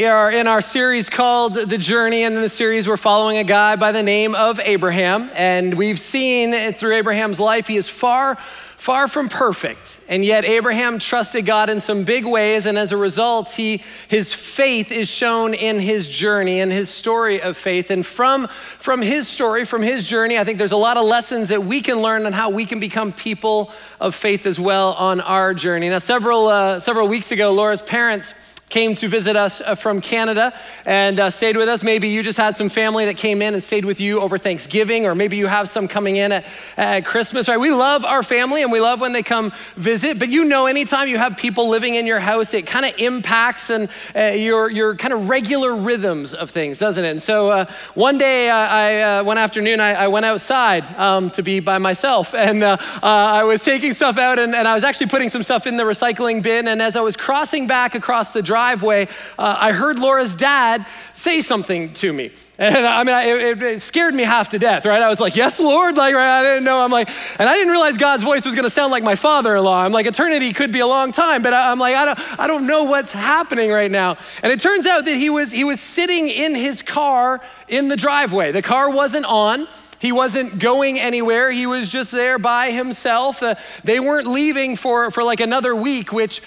We are in our series called The Journey, and in the series, we're following a guy by the name of Abraham. And we've seen through Abraham's life, he is far, far from perfect. And yet, Abraham trusted God in some big ways, and as a result, he, his faith is shown in his journey and his story of faith. And from, from his story, from his journey, I think there's a lot of lessons that we can learn on how we can become people of faith as well on our journey. Now, several, uh, several weeks ago, Laura's parents came to visit us uh, from Canada and uh, stayed with us. Maybe you just had some family that came in and stayed with you over Thanksgiving, or maybe you have some coming in at, at Christmas, right? We love our family and we love when they come visit, but you know, anytime you have people living in your house, it kind of impacts and uh, your, your kind of regular rhythms of things, doesn't it? And so uh, one day, uh, I, uh, one afternoon, I, I went outside um, to be by myself and I was taking stuff out and, and I was actually putting some stuff in the recycling bin. And as I was crossing back across the drive, driveway, uh, I heard Laura's dad say something to me. And I mean, it, it, scared me half to death, right? I was like, yes, Lord. Like, right? I didn't know. I'm like, and I didn't realize God's voice was going to sound like my father in law. I'm like, eternity could be a long time, but I, am like, I don't, I don't know what's happening right now. And it turns out that he was, he was sitting in his car in the driveway. The car wasn't on. He wasn't going anywhere. He was just there by himself. Uh, they weren't leaving for, for like another week, which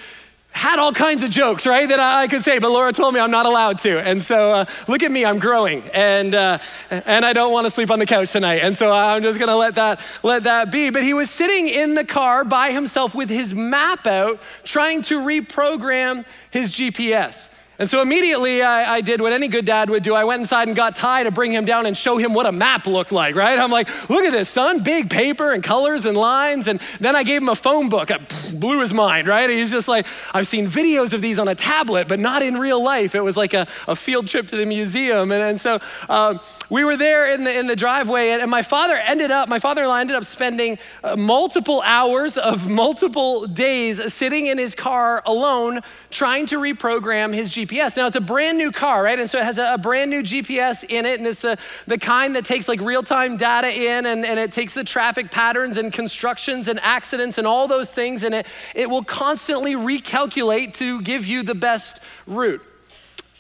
had all kinds of jokes, right, that I, could say, but Laura told me I'm not allowed to. And so uh, look at me, I'm growing, and, uh, and I don't want to sleep on the couch tonight. And so I'm just going to let that, let that be. But he was sitting in the car by himself with his map out, trying to reprogram his GPS. And so immediately I, I, did what any good dad would do. I went inside and got Ty to bring him down and show him what a map looked like, right? I'm like, look at this, son, big paper and colors and lines. And then I gave him a phone book. It blew his mind, right? He's just like, I've seen videos of these on a tablet, but not in real life. It was like a, a field trip to the museum. And, and so uh, we were there in the, in the driveway, and, and my father ended up, my father in law ended up spending uh, multiple hours of multiple days sitting in his car alone trying to reprogram his GPS GPS. Now, it's a brand new car, right? And so it has a, a brand new GPS in it, and it's the, the kind that takes like real time data in, and, and it takes the traffic patterns and constructions and accidents and all those things, and it, it will constantly recalculate to give you the best route.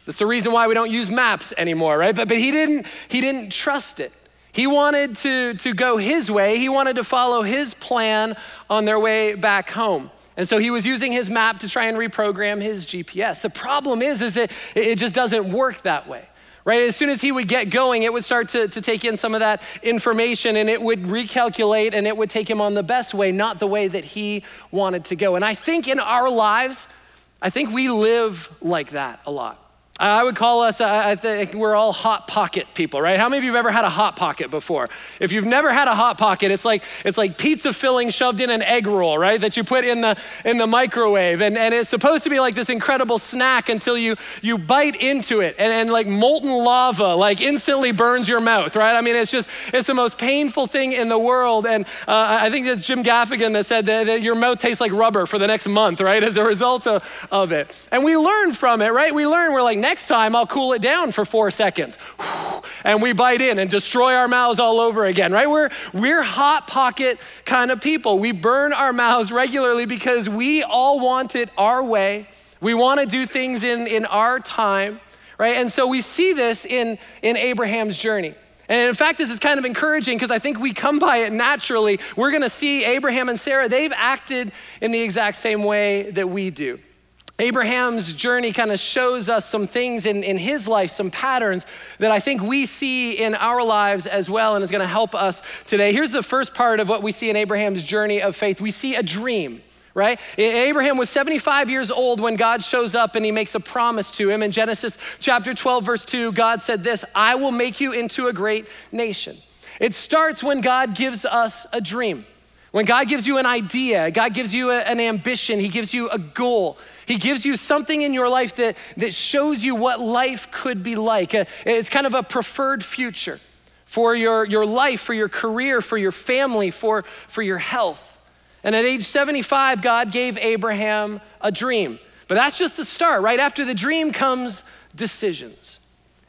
That's the reason why we don't use maps anymore, right? But, but he, didn't, he didn't trust it. He wanted to, to go his way. He wanted to follow his plan on their way back home. And so he was using his map to try and reprogram his GPS. The problem is, is that it just doesn't work that way. Right? As soon as he would get going, it would start to, to take in some of that information and it would recalculate and it would take him on the best way, not the way that he wanted to go. And I think in our lives, I think we live like that a lot. I would call us, I think we're all hot pocket people, right? How many of you have ever had a hot pocket before? If you've never had a hot pocket, it's like it's like pizza filling shoved in an egg roll, right? That you put in the in the microwave. And, and it's supposed to be like this incredible snack until you you bite into it and, and like molten lava like instantly burns your mouth, right? I mean, it's just it's the most painful thing in the world. And uh, I think it's Jim Gaffigan that said that, that your mouth tastes like rubber for the next month, right? As a result of, of it. And we learn from it, right? We learn, we're like, next time I'll cool it down for four seconds. And we bite in and destroy our mouths all over again, right? We're, we're hot pocket kind of people. We burn our mouths regularly because we all want it our way. We want to do things in, in our time, right? And so we see this in, in Abraham's journey. And in fact, this is kind of encouraging because I think we come by it naturally. We're going to see Abraham and Sarah, they've acted in the exact same way that we do. Abraham's journey kind of shows us some things in, in his life, some patterns that I think we see in our lives as well, and is going to help us today. Here's the first part of what we see in Abraham's journey of faith we see a dream right? Abraham was 75 years old when God shows up and he makes a promise to him. In Genesis chapter 12, verse 2, God said this I will make you into a great nation. It starts when God gives us a dream. When God gives you an idea, God gives you a, an ambition, He gives you a goal, He gives you something in your life that, that shows you what life could be like. Uh, it's kind of a preferred future for your, your life, for your career, for your family, for, for your health. And at age 75, God gave Abraham a dream. But that's just the start. Right after the dream comes decisions.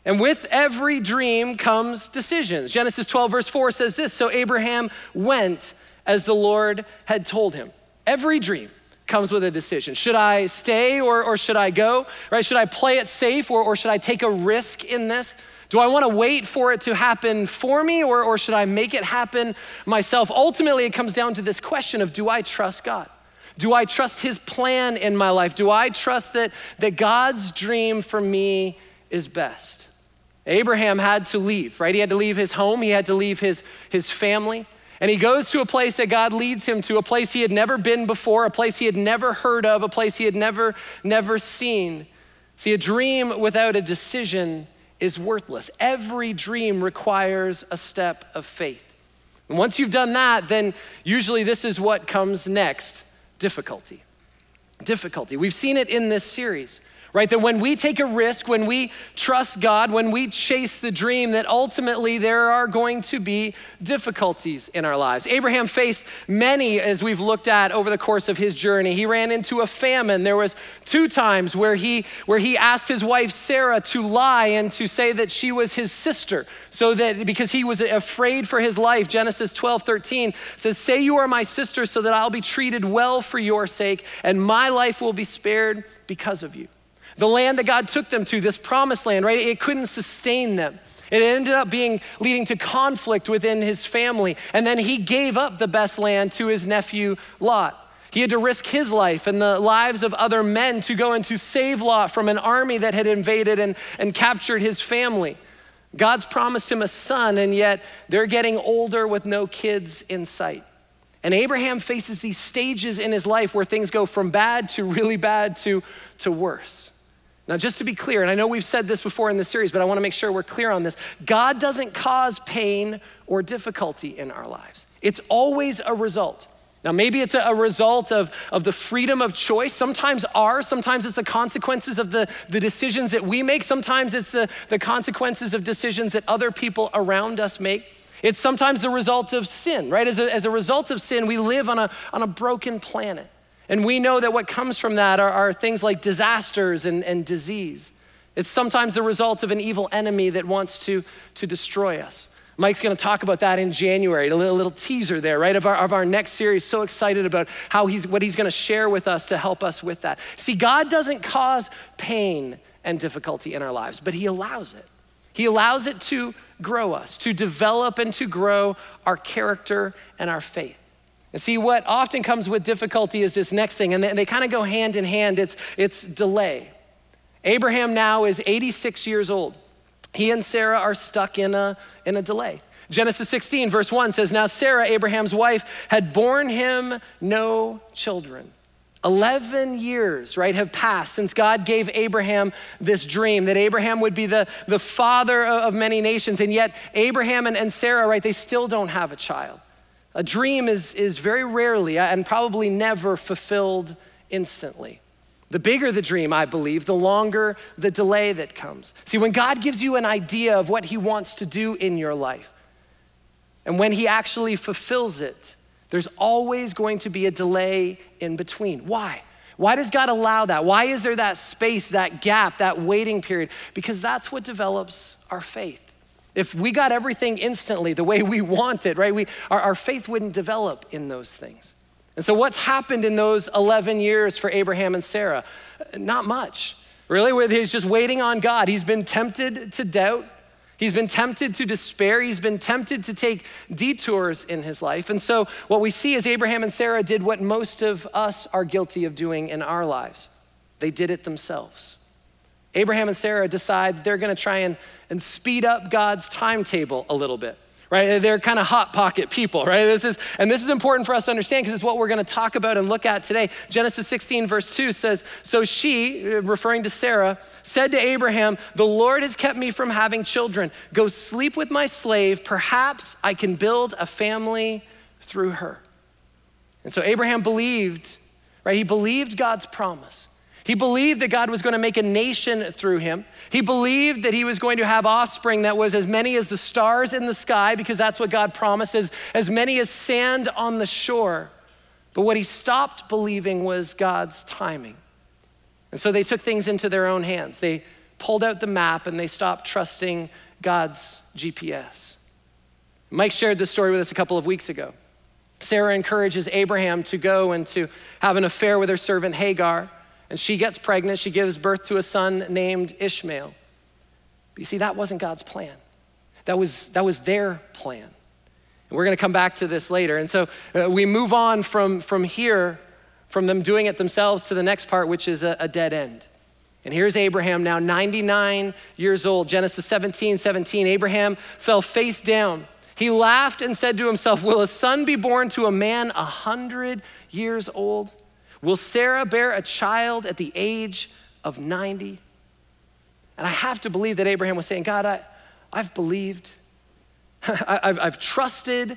And with every dream comes decisions. Genesis 12, verse 4 says this So Abraham went as the Lord had told him. Every dream comes with a decision. Should I stay or, or should I go? Right? Should I play it safe or, or should I take a risk in this? Do I want to wait for it to happen for me or, or should I make it happen myself? Ultimately, it comes down to this question of do I trust God? Do I trust His plan in my life? Do I trust that, that God's dream for me is best? Abraham had to leave, right? He had to leave his home, he had to leave his, his family. And he goes to a place that God leads him to, a place he had never been before, a place he had never heard of, a place he had never, never seen. See, a dream without a decision is worthless. Every dream requires a step of faith. And once you've done that, then usually this is what comes next difficulty. Difficulty. We've seen it in this series right? That when we take a risk, when we trust God, when we chase the dream, that ultimately there are going to be difficulties in our lives. Abraham faced many as we've looked at over the course of his journey. He ran into a famine. There was two times where he where he asked his wife Sarah to lie and to say that she was his sister, so that because he was afraid for his life. Genesis 12, 13 says, Say you are my sister, so that I'll be treated well for your sake, and my life will be spared because of you. The land that God took them to, this promised land, right? It couldn't sustain them. It ended up being leading to conflict within his family. And then he gave up the best land to his nephew Lot. He had to risk his life and the lives of other men to go and to save Lot from an army that had invaded and, and captured his family. God's promised him a son, and yet they're getting older with no kids in sight. And Abraham faces these stages in his life where things go from bad to really bad to, to worse. Now, just to be clear, and I know we've said this before in this series, but I want to make sure we're clear on this. God doesn't cause pain or difficulty in our lives, it's always a result. Now, maybe it's a, result of, of the freedom of choice. Sometimes are, sometimes it's the consequences of the, the decisions that we make. Sometimes it's the, the consequences of decisions that other people around us make. It's sometimes the result of sin, right? As a, as a result of sin, we live on a, on a broken planet. And we know that what comes from that are, are things like disasters and, and disease. It's sometimes the result of an evil enemy that wants to, to destroy us. Mike's going to talk about that in January, a little, little teaser there, right, of our, of our next series. So excited about how he's, what he's going to share with us to help us with that. See, God doesn't cause pain and difficulty in our lives, but He allows it. He allows it to grow us, to develop and to grow our character and our faith. And see, what often comes with difficulty is this next thing, and they, they kind of go hand in hand it's, it's delay. Abraham now is 86 years old. He and Sarah are stuck in a, in a delay. Genesis 16, verse 1 says, Now Sarah, Abraham's wife, had borne him no children. 11 years, right, have passed since God gave Abraham this dream that Abraham would be the, the father of many nations. And yet, Abraham and, and Sarah, right, they still don't have a child. A dream is, is very rarely uh, and probably never fulfilled instantly. The bigger the dream, I believe, the longer the delay that comes. See, when God gives you an idea of what He wants to do in your life, and when He actually fulfills it, there's always going to be a delay in between. Why? Why does God allow that? Why is there that space, that gap, that waiting period? Because that's what develops our faith. If we got everything instantly the way we want it, right, we, our, our faith wouldn't develop in those things. And so, what's happened in those 11 years for Abraham and Sarah? Not much. Really, he's just waiting on God. He's been tempted to doubt. He's been tempted to despair. He's been tempted to take detours in his life. And so, what we see is Abraham and Sarah did what most of us are guilty of doing in our lives they did it themselves. Abraham and Sarah decide they're going to try and, and speed up God's timetable a little bit. Right? They're kind of hot pocket people, right? This is, and this is important for us to understand because it's what we're going to talk about and look at today. Genesis 16, verse 2 says, So she, uh, referring to Sarah, said to Abraham, The Lord has kept me from having children. Go sleep with my slave. Perhaps I can build a family through her. And so Abraham believed, right? He believed God's promise. He believed that God was going to make a nation through him. He believed that he was going to have offspring that was as many as the stars in the sky, because that's what God promises, as many as sand on the shore. But what he stopped believing was God's timing. And so they took things into their own hands. They pulled out the map and they stopped trusting God's GPS. Mike shared this story with us a couple of weeks ago. Sarah encourages Abraham to go and to have an affair with her servant Hagar, and she gets pregnant. She gives birth to a son named Ishmael. But you see, that wasn't God's plan. That was, that was their plan. And we're going to come back to this later. And so uh, we move on from, from here, from them doing it themselves, to the next part, which is a, a dead end. And here's Abraham now, 99 years old. Genesis 17, 17. Abraham fell face down. He laughed and said to himself, Will a son be born to a man a hundred years old? Will Sarah bear a child at the age of 90? And I have to believe that Abraham was saying, God, I, I've believed, I, have I've trusted,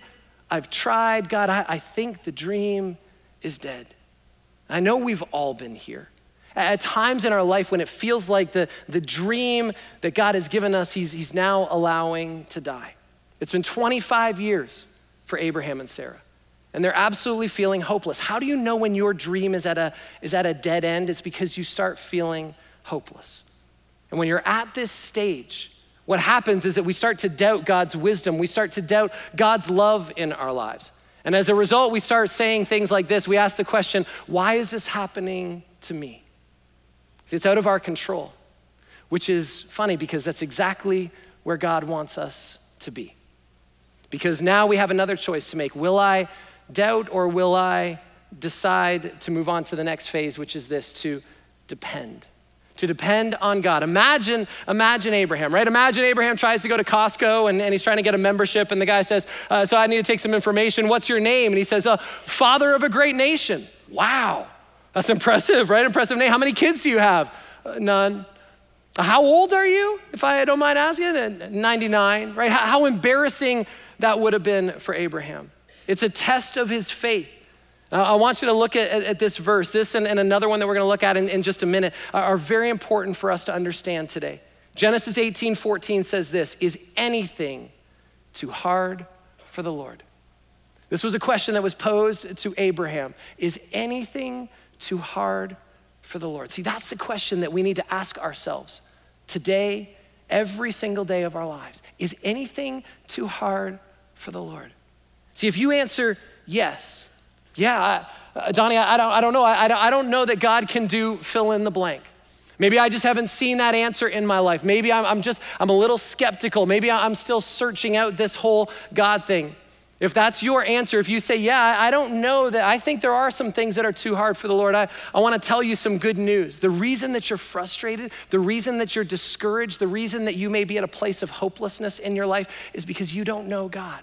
I've tried. God, I, I think the dream is dead. I know we've all been here. At times in our life when it feels like the, the dream that God has given us, he's, he's now allowing to die. It's been 25 years for Abraham and Sarah, and they're absolutely feeling hopeless. How do you know when your dream is at a, is at a dead end? It's because you start feeling hopeless. And when you're at this stage, what happens is that we start to doubt God's wisdom, we start to doubt God's love in our lives. And as a result, we start saying things like this. We ask the question, why is this happening to me? See, It's out of our control, which is funny because that's exactly where God wants us to be. Because now we have another choice to make. Will I doubt or will I decide to move on to the next phase, which is this to depend? To depend on God. Imagine, imagine Abraham, right? Imagine Abraham tries to go to Costco and, and he's trying to get a membership, and the guy says, uh, So I need to take some information. What's your name? And he says, uh, Father of a great nation. Wow. That's impressive, right? Impressive name. How many kids do you have? Uh, none. How old are you, if I don't mind asking? 99, right? How, how embarrassing that would have been for Abraham. It's a test of his faith. Uh, I want you to look at, at, at this verse. This and, and, another one that we're going to look at in, in just a minute are, are very important for us to understand today. Genesis 18 14 says this Is anything too hard for the Lord? This was a question that was posed to Abraham. Is anything too hard for the Lord? See, that's the question that we need to ask ourselves today, every single day of our lives. Is anything too hard for the Lord? See, if you answer yes, yeah, I, uh, Donnie, I, I, don't, I don't know. I, I don't know that God can do fill in the blank. Maybe I just haven't seen that answer in my life. Maybe I'm, I'm just, I'm a little skeptical. Maybe I'm still searching out this whole God thing. If that's your answer, if you say, Yeah, I don't know that, I think there are some things that are too hard for the Lord, I, I want to tell you some good news. The reason that you're frustrated, the reason that you're discouraged, the reason that you may be at a place of hopelessness in your life is because you don't know God.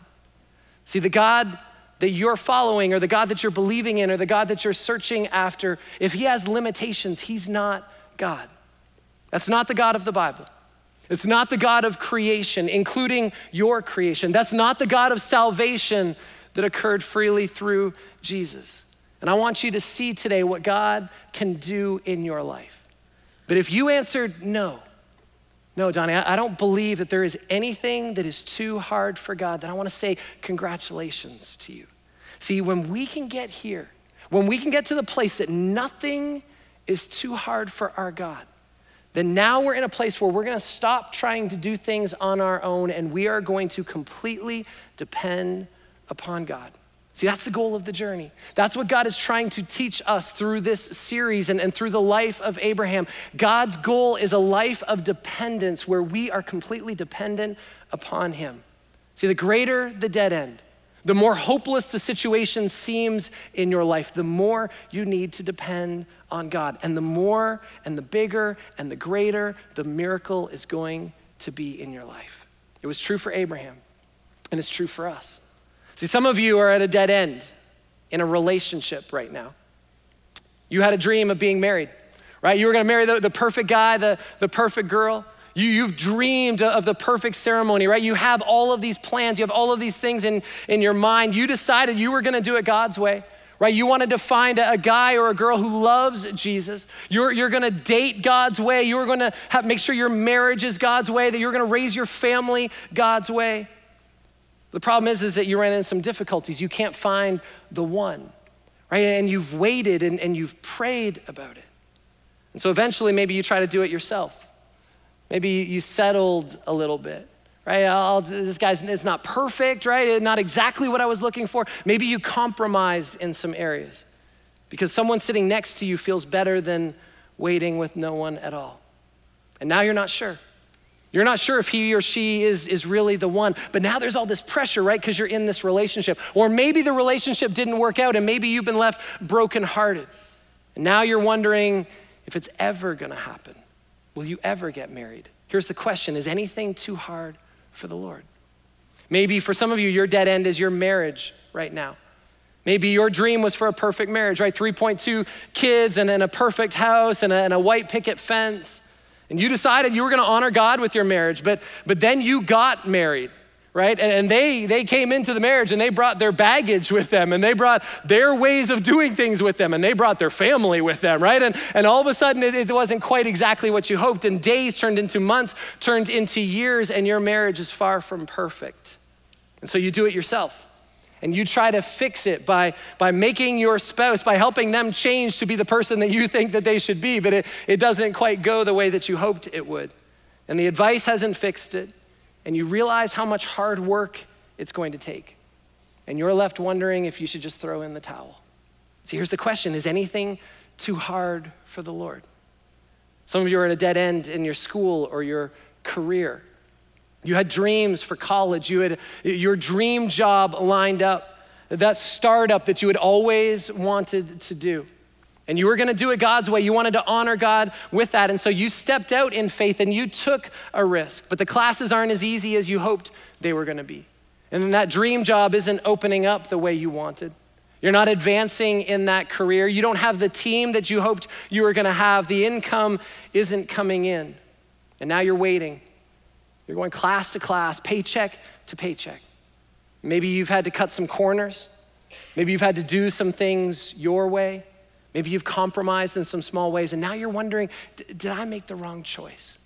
See, the God that you're following, or the God that you're believing in, or the God that you're searching after, if He has limitations, He's not God. That's not the God of the Bible. It's not the God of creation, including your creation. That's not the God of salvation that occurred freely through Jesus. And I want you to see today what God can do in your life. But if you answered no, no, Donnie, I don't believe that there is anything that is too hard for God, that I want to say congratulations to you. See, when we can get here, when we can get to the place that nothing is too hard for our God, then now we're in a place where we're going to stop trying to do things on our own and we are going to completely depend upon God. See, that's the goal of the journey. That's what God is trying to teach us through this series and, and through the life of Abraham. God's goal is a life of dependence where we are completely dependent upon Him. See, the greater the dead end, the more hopeless the situation seems in your life, the more you need to depend on God. And the more and the bigger and the greater the miracle is going to be in your life. It was true for Abraham, and it's true for us. See, some of you are at a dead end in a relationship right now. You had a dream of being married, right? You were gonna marry the, the perfect guy, the, the perfect girl. You, you've dreamed of the perfect ceremony, right? You have all of these plans, you have all of these things in, in your mind. You decided you were gonna do it God's way right? You wanted to find a, guy or a girl who loves Jesus. You're, you're gonna date God's way. You're gonna have, make sure your marriage is God's way, that you're gonna raise your family God's way. The problem is, is that you ran into some difficulties. You can't find the one, right? And you've waited and, and you've prayed about it. And so eventually, maybe you try to do it yourself. Maybe you settled a little bit. right? I'll, this guy's is not perfect, right? Not exactly what I was looking for. Maybe you compromised in some areas because someone sitting next to you feels better than waiting with no one at all. And now you're not sure. You're not sure if he or she is, is really the one. But now there's all this pressure, right? Because you're in this relationship. Or maybe the relationship didn't work out and maybe you've been left brokenhearted. And now you're wondering if it's ever going to happen. Will you ever get married? Here's the question Is anything too hard for the Lord? Maybe for some of you, your dead end is your marriage right now. Maybe your dream was for a perfect marriage, right? 3.2 kids and then a perfect house and a, and a white picket fence. And you decided you were going to honor God with your marriage, but, but then you got married, right? And, they, they came into the marriage and they brought their baggage with them and they brought their ways of doing things with them and they brought their family with them, right? And, and all of a sudden it, it wasn't quite exactly what you hoped. And days turned into months, turned into years, and your marriage is far from perfect. And so you do it yourself and you try to fix it by, by making your spouse, by helping them change to be the person that you think that they should be, but it, it doesn't quite go the way that you hoped it would. And the advice hasn't fixed it, and you realize how much hard work it's going to take. And you're left wondering if you should just throw in the towel. See, here's the question Is anything too hard for the Lord? Some of you are at a dead end in your school or your career. You had dreams for college. You had your dream job lined up, that startup that you had always wanted to do. And you were going to do it God's way. You wanted to honor God with that. And so you stepped out in faith and you took a risk. But the classes aren't as easy as you hoped they were going to be. And then that dream job isn't opening up the way you wanted. You're not advancing in that career. You don't have the team that you hoped you were going to have. The income isn't coming in. And now you're waiting you're going class to class, paycheck to paycheck. Maybe you've had to cut some corners. Maybe you've had to do some things your way. Maybe you've compromised in some small ways, and now you're wondering did I make the wrong choice?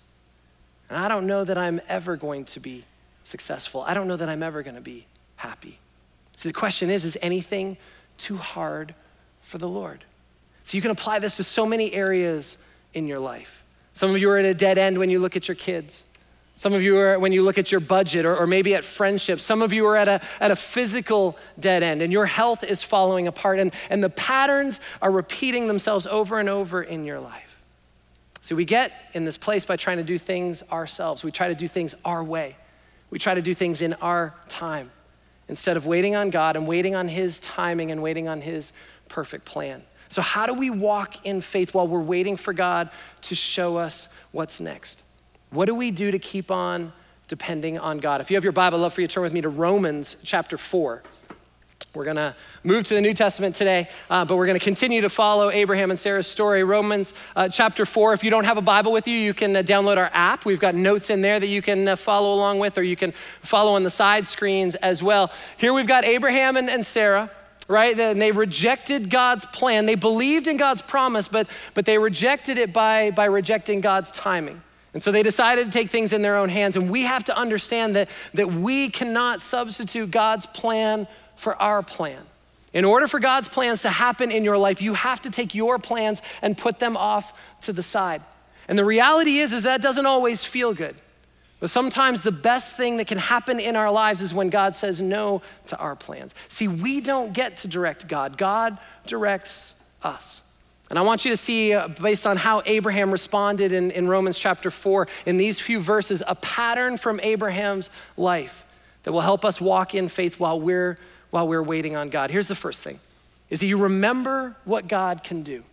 And I don't know that I'm ever going to be successful. I don't know that I'm ever going to be happy. So the question is is anything too hard for the Lord? So you can apply this to so many areas in your life. Some of you are at a dead end when you look at your kids. Some of you are, when you look at your budget or, or maybe at friendships, some of you are at a, at a physical dead end and your health is falling apart and, and the patterns are repeating themselves over and over in your life. See, we get in this place by trying to do things ourselves. We try to do things our way. We try to do things in our time instead of waiting on God and waiting on His timing and waiting on His perfect plan. So, how do we walk in faith while we're waiting for God to show us what's next? What do we do to keep on depending on God? If you have your Bible, I'd love for you to turn with me to Romans chapter 4. We're going to move to the New Testament today, uh, but we're going to continue to follow Abraham and Sarah's story. Romans uh, chapter 4. If you don't have a Bible with you, you can uh, download our app. We've got notes in there that you can uh, follow along with, or you can follow on the side screens as well. Here we've got Abraham and, and Sarah right? And they rejected God's plan. They believed in God's promise, but, but they rejected it by, by rejecting God's timing. And so they decided to take things in their own hands. And we have to understand that, that we cannot substitute God's plan for our plan. In order for God's plans to happen in your life, you have to take your plans and put them off to the side. And the reality is, is that doesn't always feel good. But sometimes the best thing that can happen in our lives is when God says no to our plans. See, we don't get to direct God, God directs us. And I want you to see, uh, based on how Abraham responded in, in Romans chapter 4, in these few verses, a pattern from Abraham's life that will help us walk in faith while we're, while we're waiting on God. Here's the first thing is that you remember what God can do.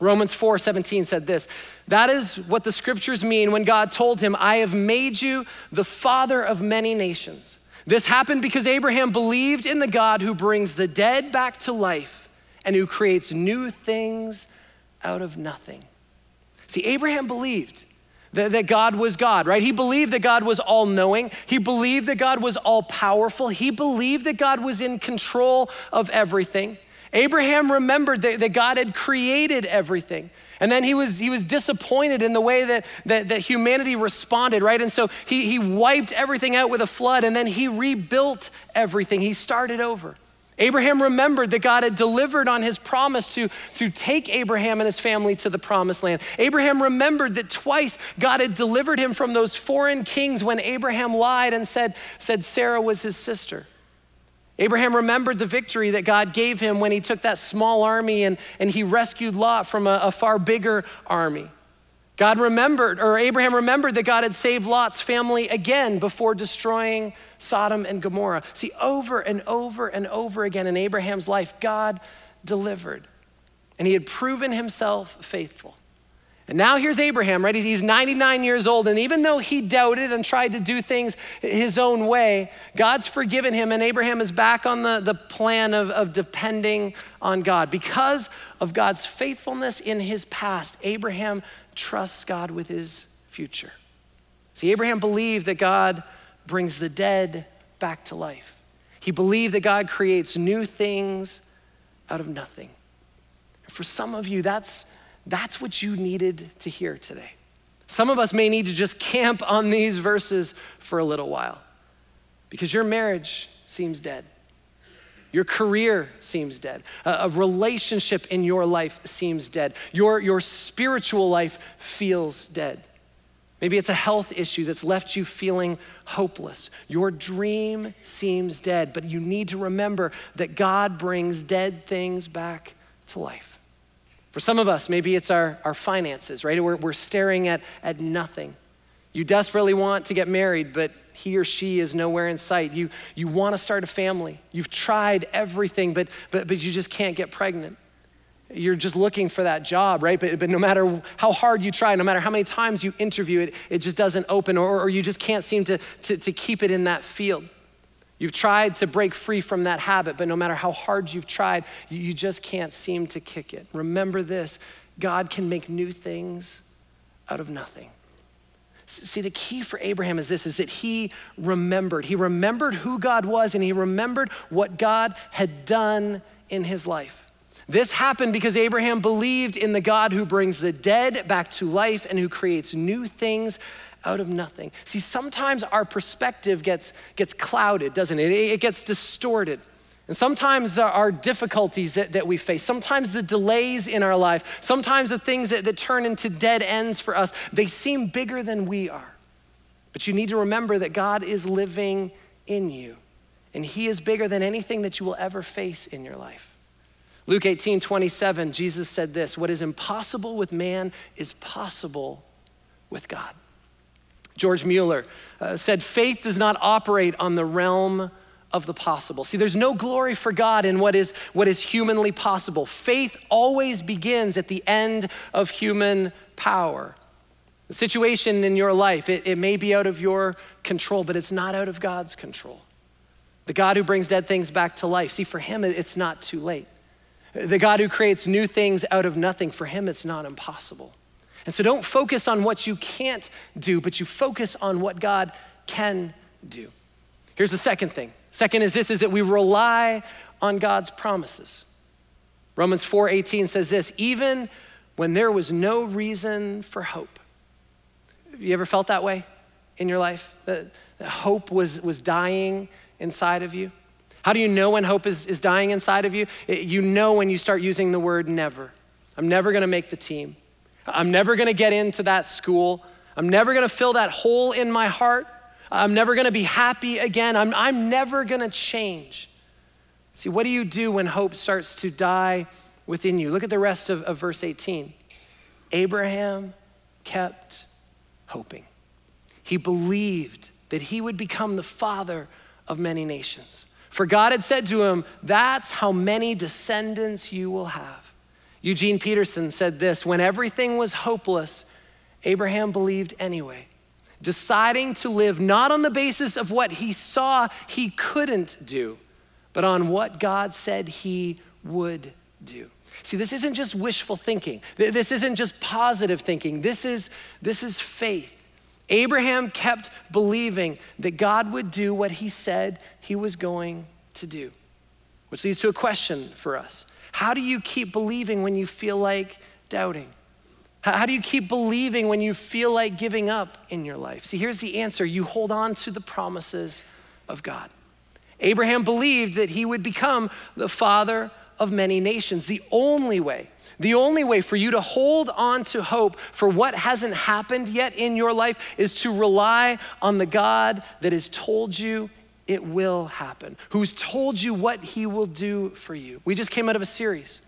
Romans 4 17 said this That is what the scriptures mean when God told him, I have made you the father of many nations. This happened because Abraham believed in the God who brings the dead back to life and who creates new things out of nothing. See, Abraham believed that, God was God, right? He believed that God was all knowing. He believed that God was all powerful. He believed that God was in control of everything. Abraham remembered that, that God had created everything. And then he was, he was disappointed in the way that, that, that, humanity responded, right? And so he, he wiped everything out with a flood and then he rebuilt everything. He started over. Abraham remembered that God had delivered on his promise to, to take Abraham and his family to the promised land. Abraham remembered that twice God had delivered him from those foreign kings when Abraham lied and said, said Sarah was his sister. Abraham remembered the victory that God gave him when he took that small army and, and he rescued Lot from a, a far bigger army. God remembered, or Abraham remembered that God had saved Lot's family again before destroying Sodom and Gomorrah. See, over and over and over again in Abraham's life, God delivered. And he had proven himself faithful. And now here's Abraham, right? He's 99 years old. And even though he doubted and tried to do things his own way, God's forgiven him. And Abraham is back on the, the plan of, of depending on God. Because of God's faithfulness in his past, Abraham trusts God with his future. See, Abraham believed that God brings the dead back to life. He believed that God creates new things out of nothing. For some of you, that's, that's what you needed to hear today. Some of us may need to just camp on these verses for a little while because your marriage seems dead. Your career seems dead. A, relationship in your life seems dead. Your, your spiritual life feels dead. Maybe it's a health issue that's left you feeling hopeless. Your dream seems dead, but you need to remember that God brings dead things back to life. For some of us, maybe it's our, our finances, right? We're, we're staring at, at nothing. You desperately want to get married, but he or she is nowhere in sight. You, you want to start a family. You've tried everything, but, but, but you just can't get pregnant. You're just looking for that job, right? But, but no matter how hard you try, no matter how many times you interview it, it just doesn't open, or, or you just can't seem to, to, to keep it in that field. You've tried to break free from that habit, but no matter how hard you've tried, you, you just can't seem to kick it. Remember this God can make new things out of nothing. See, the key for Abraham is this is that he remembered. He remembered who God was and he remembered what God had done in his life. This happened because Abraham believed in the God who brings the dead back to life and who creates new things out of nothing. See, sometimes our perspective gets, gets clouded, doesn't it? It gets distorted. And sometimes our difficulties that, that we face, sometimes the delays in our life, sometimes the things that, that turn into dead ends for us, they seem bigger than we are. But you need to remember that God is living in you, and He is bigger than anything that you will ever face in your life. Luke 18, 27, Jesus said this What is impossible with man is possible with God. George Mueller uh, said, Faith does not operate on the realm of the possible. See, there's no glory for God in what is, what is humanly possible. Faith always begins at the end of human power. The situation in your life, it, it may be out of your control, but it's not out of God's control. The God who brings dead things back to life, see, for him, it's not too late. The God who creates new things out of nothing, for him, it's not impossible. And so don't focus on what you can't do, but you focus on what God can do. Here's the second thing Second is this is that we rely on God's promises. Romans 4:18 says this, even when there was no reason for hope. Have you ever felt that way in your life? That, that hope was, was dying inside of you? How do you know when hope is, is dying inside of you? It, you know when you start using the word never. I'm never gonna make the team. I'm never gonna get into that school. I'm never gonna fill that hole in my heart. I'm never gonna be happy again. I'm, I'm never gonna change. See, what do you do when hope starts to die within you? Look at the rest of, of verse 18. Abraham kept hoping. He believed that he would become the father of many nations. For God had said to him, That's how many descendants you will have. Eugene Peterson said this When everything was hopeless, Abraham believed anyway deciding to live not on the basis of what he saw he couldn't do, but on what God said he would do. See, this isn't just wishful thinking. This isn't just positive thinking. This is, this is faith. Abraham kept believing that God would do what he said he was going to do. Which leads to a question for us How do you keep believing when you feel like doubting? How do you keep believing when you feel like giving up in your life? See, here's the answer you hold on to the promises of God. Abraham believed that he would become the father of many nations. The only way, the only way for you to hold on to hope for what hasn't happened yet in your life is to rely on the God that has told you it will happen, who's told you what he will do for you. We just came out of a series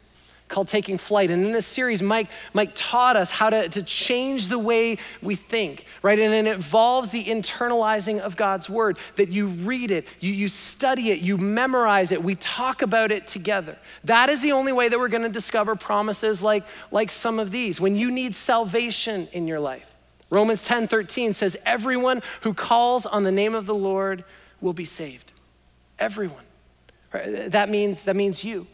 called Taking Flight. And in this series, Mike, Mike taught us how to, to change the way we think, right? And it involves the internalizing of God's word, that you read it, you, you study it, you memorize it, we talk about it together. That is the only way that we're gonna discover promises like, like some of these. When you need salvation in your life, Romans 10 13 says, Everyone who calls on the name of the Lord will be saved. Everyone. That means, that means you.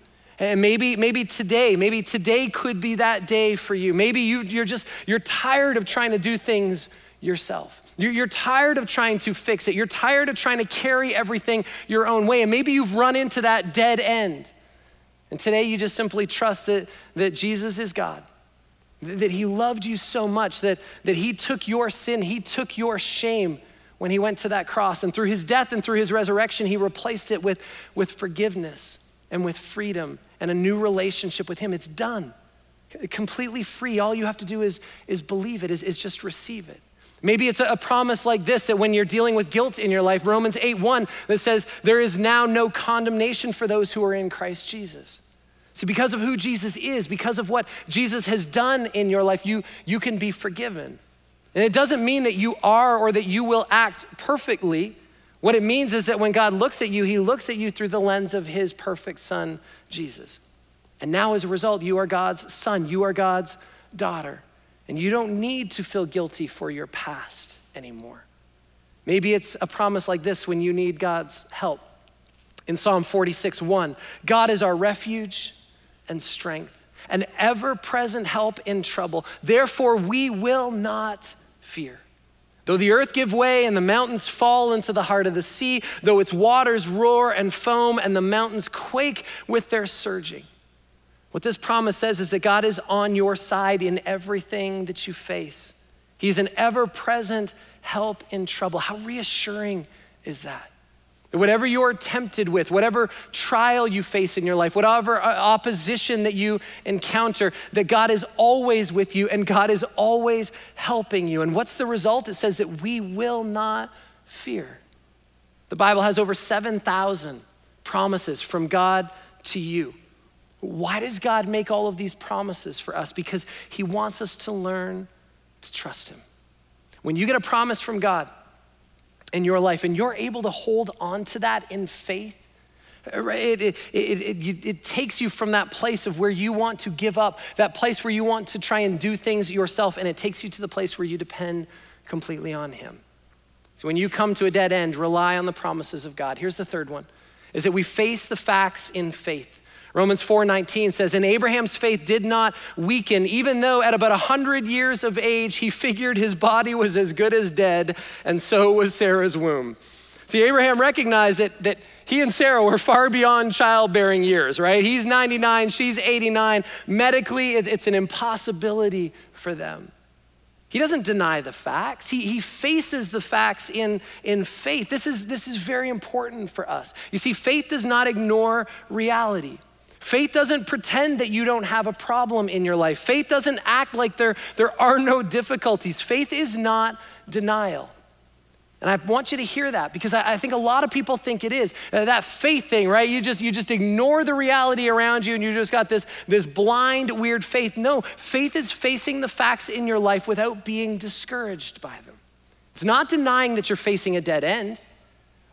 And maybe, maybe today, maybe today could be that day for you. Maybe you, you're just, you're tired of trying to do things yourself. You're, tired of trying to fix it. You're tired of trying to carry everything your own way. And maybe you've run into that dead end. And today you just simply trust that, that Jesus is God, that He loved you so much, that, that He took your sin, He took your shame when He went to that cross. And through His death and through His resurrection, He replaced it with, with forgiveness and with freedom and a new relationship with Him. It's done. Completely free. All you have to do is, is believe it, is, is just receive it. Maybe it's a, a promise like this that when you're dealing with guilt in your life, Romans 8 1, that says, There is now no condemnation for those who are in Christ Jesus. See, because of who Jesus is, because of what Jesus has done in your life, you, you can be forgiven. And it doesn't mean that you are or that you will act perfectly. What it means is that when God looks at you, he looks at you through the lens of his perfect son, Jesus. And now, as a result, you are God's son, you are God's daughter. And you don't need to feel guilty for your past anymore. Maybe it's a promise like this when you need God's help. In Psalm 46 1, God is our refuge and strength, an ever present help in trouble. Therefore, we will not fear. Though the earth give way and the mountains fall into the heart of the sea, though its waters roar and foam and the mountains quake with their surging. What this promise says is that God is on your side in everything that you face. He's an ever present help in trouble. How reassuring is that? Whatever you're tempted with, whatever trial you face in your life, whatever uh, opposition that you encounter, that God is always with you and God is always helping you. And what's the result? It says that we will not fear. The Bible has over 7,000 promises from God to you. Why does God make all of these promises for us? Because He wants us to learn to trust Him. When you get a promise from God, in your life and you're able to hold on to that in faith, it, it, it, it, takes you from that place of where you want to give up, that place where you want to try and do things yourself, and it takes you to the place where you depend completely on Him. So when you come to a dead end, rely on the promises of God. Here's the third one is that we face the facts in faith. Romans 4:19 says, "And Abraham's faith did not weaken, even though at about 100 years of age he figured his body was as good as dead, and so was Sarah's womb." See, Abraham recognized that, that he and Sarah were far beyond childbearing years, right? He's 99, she's 89. Medically, it, it's an impossibility for them. He doesn't deny the facts. He, he faces the facts in, in faith. This is, this is very important for us. You see, faith does not ignore reality. Faith doesn't pretend that you don't have a problem in your life. Faith doesn't act like there, there are no difficulties. Faith is not denial. And I want you to hear that because I, I think a lot of people think it is. Uh, that faith thing, right? You just, you just ignore the reality around you and you just got this, this blind, weird faith. No, faith is facing the facts in your life without being discouraged by them. It's not denying that you're facing a dead end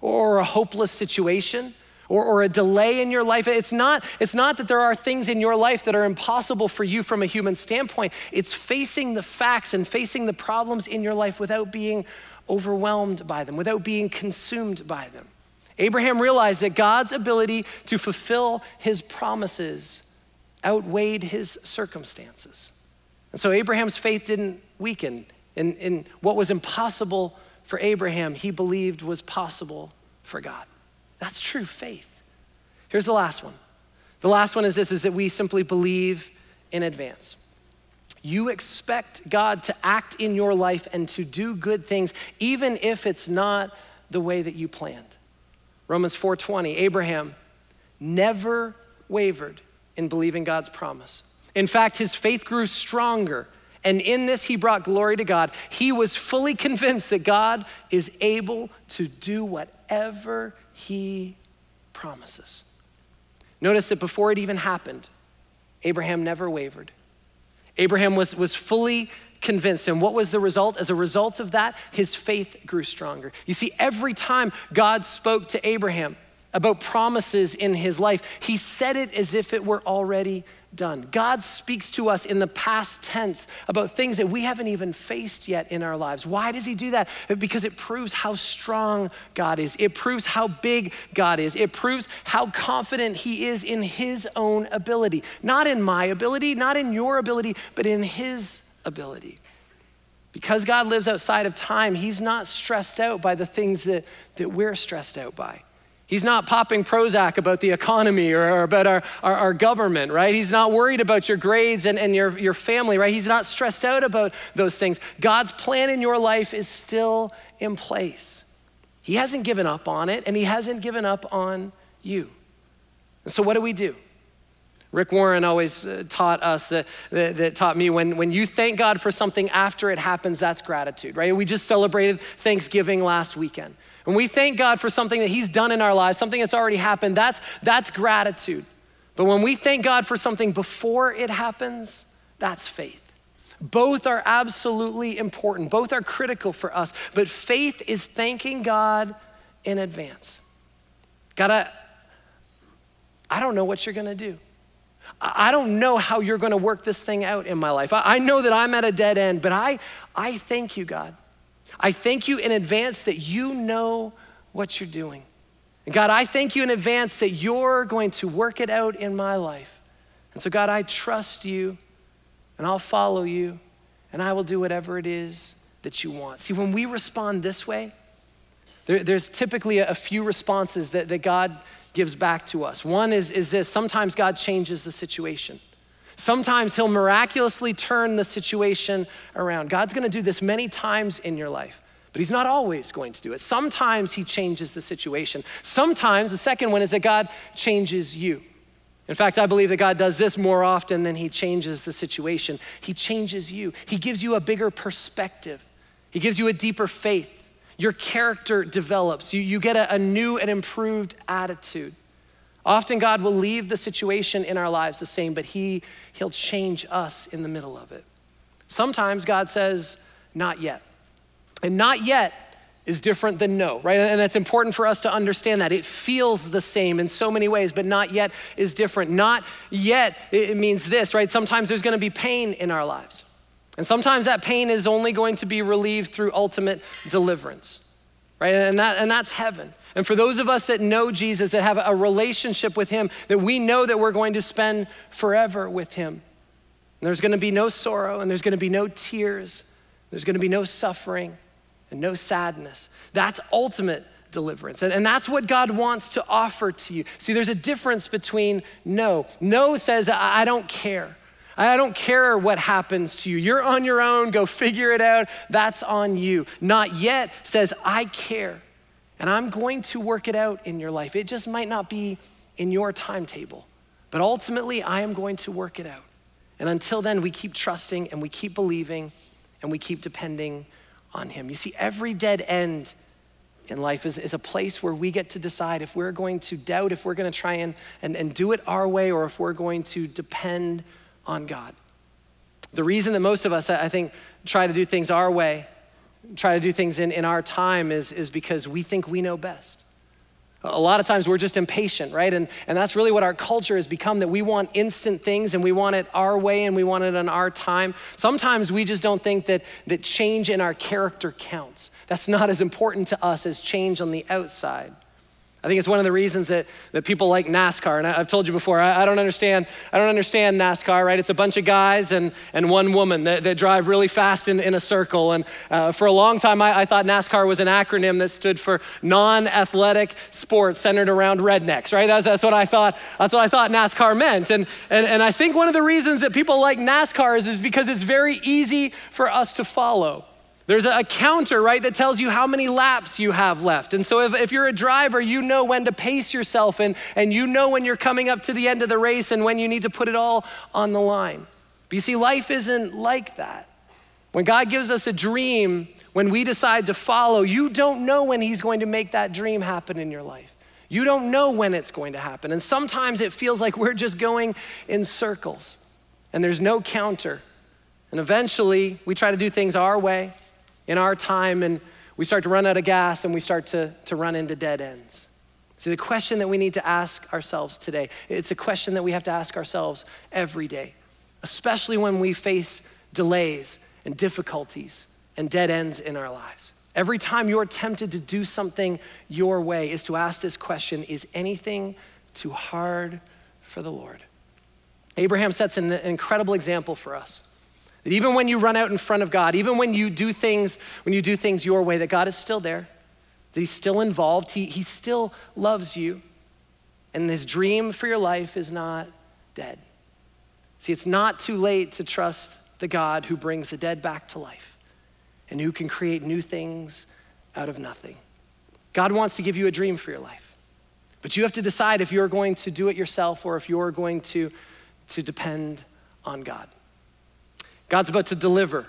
or a hopeless situation or, or a delay in your life. It's not, it's not that there are things in your life that are impossible for you from a human standpoint. It's facing the facts and facing the problems in your life without being overwhelmed by them, without being consumed by them. Abraham realized that God's ability to fulfill his promises outweighed his circumstances. And so Abraham's faith didn't weaken. In, in what was impossible for Abraham, he believed was possible for God. That's true faith. Here's the last one. The last one is this is that we simply believe in advance. You expect God to act in your life and to do good things, even if it's not the way that you planned. Romans 4:20, Abraham never wavered in believing God's promise. In fact, his faith grew stronger, and in this he brought glory to God. He was fully convinced that God is able to do whatever he promises. Notice that before it even happened, Abraham never wavered. Abraham was, was fully convinced. And what was the result? As a result of that, his faith grew stronger. You see, every time God spoke to Abraham about promises in his life, he said it as if it were already done. God speaks to us in the past tense about things that we haven't even faced yet in our lives. Why does He do that? Because it proves how strong God is, it proves how big God is, it proves how confident He is in His own ability. Not in my ability, not in your ability, but in His ability. Because God lives outside of time, He's not stressed out by the things that, that we're stressed out by. He's not popping Prozac about the economy or, about our, our, our, government, right? He's not worried about your grades and, and your, your family, right? He's not stressed out about those things. God's plan in your life is still in place. He hasn't given up on it, and He hasn't given up on you. And so, what do we do? Rick Warren always uh, taught us, that, that, that, taught me when, when you thank God for something after it happens, that's gratitude, right? We just celebrated Thanksgiving last weekend. When we thank God for something that He's done in our lives, something that's already happened, that's, that's gratitude. But when we thank God for something before it happens, that's faith. Both are absolutely important, both are critical for us. But faith is thanking God in advance. God, I, I don't know what you're gonna do. I don't know how you're gonna work this thing out in my life. I know that I'm at a dead end, but I, I thank you, God. I thank you in advance that you know what you're doing. And God, I thank you in advance that you're going to work it out in my life. And so, God, I trust you and I'll follow you and I will do whatever it is that you want. See, when we respond this way, there, there's typically a, a few responses that, that God gives back to us. One is, is this sometimes God changes the situation. Sometimes He'll miraculously turn the situation around. God's gonna do this many times in your life, but He's not always going to do it. Sometimes He changes the situation. Sometimes, the second one is that God changes you. In fact, I believe that God does this more often than He changes the situation. He changes you, He gives you a bigger perspective, He gives you a deeper faith. Your character develops, you, you get a, a new and improved attitude. Often God will leave the situation in our lives the same, but he, He'll change us in the middle of it. Sometimes God says, not yet. And not yet is different than no, right? And that's important for us to understand that. It feels the same in so many ways, but not yet is different. Not yet, it means this, right? Sometimes there's gonna be pain in our lives. And sometimes that pain is only going to be relieved through ultimate deliverance, right? And, that, and that's heaven. And for those of us that know Jesus, that have a relationship with Him, that we know that we're going to spend forever with Him. And there's going to be no sorrow, and there's going to be no tears, there's going to be no suffering, and no sadness. That's ultimate deliverance. And, and that's what God wants to offer to you. See, there's a difference between no. No says, I, I don't care. I don't care what happens to you. You're on your own, go figure it out. That's on you. Not yet says, I care. And I'm going to work it out in your life. It just might not be in your timetable, but ultimately, I am going to work it out. And until then, we keep trusting and we keep believing and we keep depending on Him. You see, every dead end in life is, is a place where we get to decide if we're going to doubt, if we're going to try and, and, and do it our way, or if we're going to depend on God. The reason that most of us, I think, try to do things our way try to do things in, in our time is, is because we think we know best. A lot of times we're just impatient, right? And, and that's really what our culture has become that we want instant things and we want it our way and we want it in our time. Sometimes we just don't think that, that change in our character counts. That's not as important to us as change on the outside. I think it's one of the reasons that, that people like NASCAR. And I, have told you before, I, I, don't understand, I don't understand NASCAR, right? It's a bunch of guys and, and one woman that, that drive really fast in, in a circle. And uh, for a long time, I, I, thought NASCAR was an acronym that stood for non-athletic sports centered around rednecks, right? That's, that's what I thought, that's what I thought NASCAR meant. And, and, and I think one of the reasons that people like NASCAR is, is because it's very easy for us to follow There's a counter, right, that tells you how many laps you have left. And so if, if you're a driver, you know when to pace yourself and, and you know when you're coming up to the end of the race and when you need to put it all on the line. But you see, life isn't like that. When God gives us a dream, when we decide to follow, you don't know when He's going to make that dream happen in your life. You don't know when it's going to happen. And sometimes it feels like we're just going in circles and there's no counter. And eventually, we try to do things our way in our time, and we start to run out of gas and we start to, to run into dead ends. See, the question that we need to ask ourselves today, it's a question that we have to ask ourselves every day, especially when we face delays and difficulties and dead ends in our lives. Every time you're tempted to do something your way, is to ask this question Is anything too hard for the Lord? Abraham sets an incredible example for us. That even when you run out in front of God, even when you do things, when you do things your way, that God is still there, that He's still involved, He, he still loves you, and His dream for your life is not dead. See, it's not too late to trust the God who brings the dead back to life and who can create new things out of nothing. God wants to give you a dream for your life, but you have to decide if you're going to do it yourself or if you're going to, to depend on God. God's about to deliver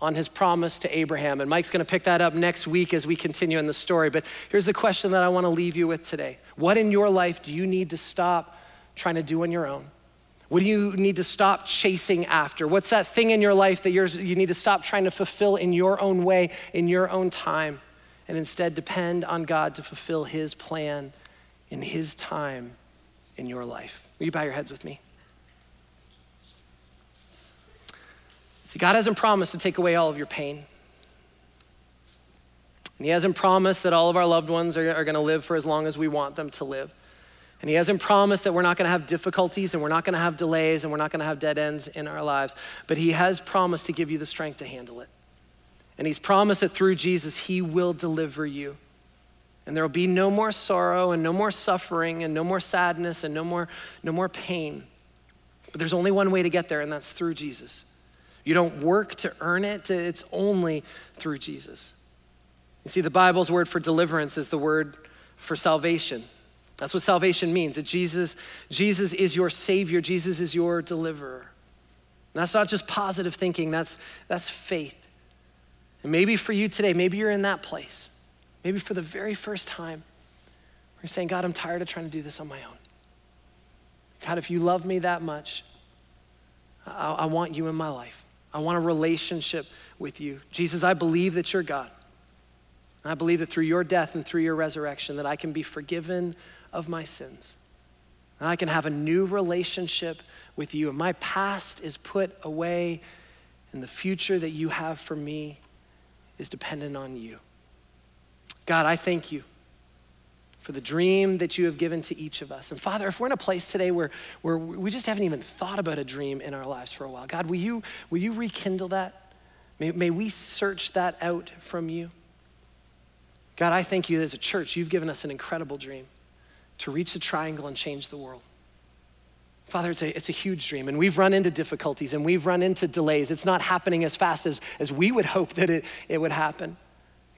on his promise to Abraham. And Mike's going to pick that up next week as we continue in the story. But here's the question that I want to leave you with today What in your life do you need to stop trying to do on your own? What do you need to stop chasing after? What's that thing in your life that you you need to stop trying to fulfill in your own way, in your own time, and instead depend on God to fulfill his plan in his time in your life? Will you bow your heads with me? See, God hasn't promised to take away all of your pain. And He hasn't promised that all of our loved ones are, are going to live for as long as we want them to live. And He hasn't promised that we're not going to have difficulties and we're not going to have delays and we're not going to have dead ends in our lives. But He has promised to give you the strength to handle it. And He's promised that through Jesus, He will deliver you. And there will be no more sorrow and no more suffering and no more sadness and no more, no more pain. But there's only one way to get there, and that's through Jesus. You don't work to earn it, it's only through Jesus. You see, the Bible's word for deliverance is the word for salvation. That's what salvation means. That Jesus, Jesus is your Savior, Jesus is your deliverer. And that's not just positive thinking, that's, that's faith. And maybe for you today, maybe you're in that place. Maybe for the very first time, you're saying, God, I'm tired of trying to do this on my own. God, if you love me that much, I, I want you in my life. I want a relationship with you. Jesus, I believe that you're God. I believe that through your death and through your resurrection that I can be forgiven of my sins. And I can have a new relationship with you. And my past is put away, and the future that you have for me is dependent on you. God, I thank you for the dream that you have given to each of us. And Father, if we're in a place today where, where we just haven't even thought about a dream in our lives for a while, God, will you, will you rekindle that? May, may we search that out from you. God, I thank you as a church, you've given us an incredible dream to reach the triangle and change the world. Father, it's a, it's a huge dream, and we've run into difficulties and we've run into delays. It's not happening as fast as, as we would hope that it, it would happen.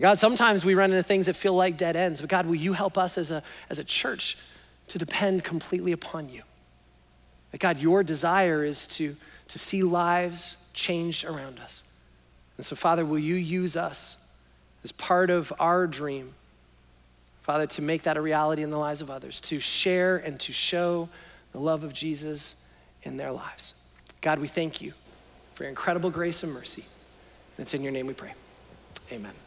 God, sometimes we run into things that feel like dead ends, but God, will you help us as a, as a church to depend completely upon you? That God, your desire is to, to see lives changed around us. And so, Father, will you use us as part of our dream, Father, to make that a reality in the lives of others, to share and to show the love of Jesus in their lives? God, we thank you for your incredible grace and mercy. And it's in your name we pray. Amen.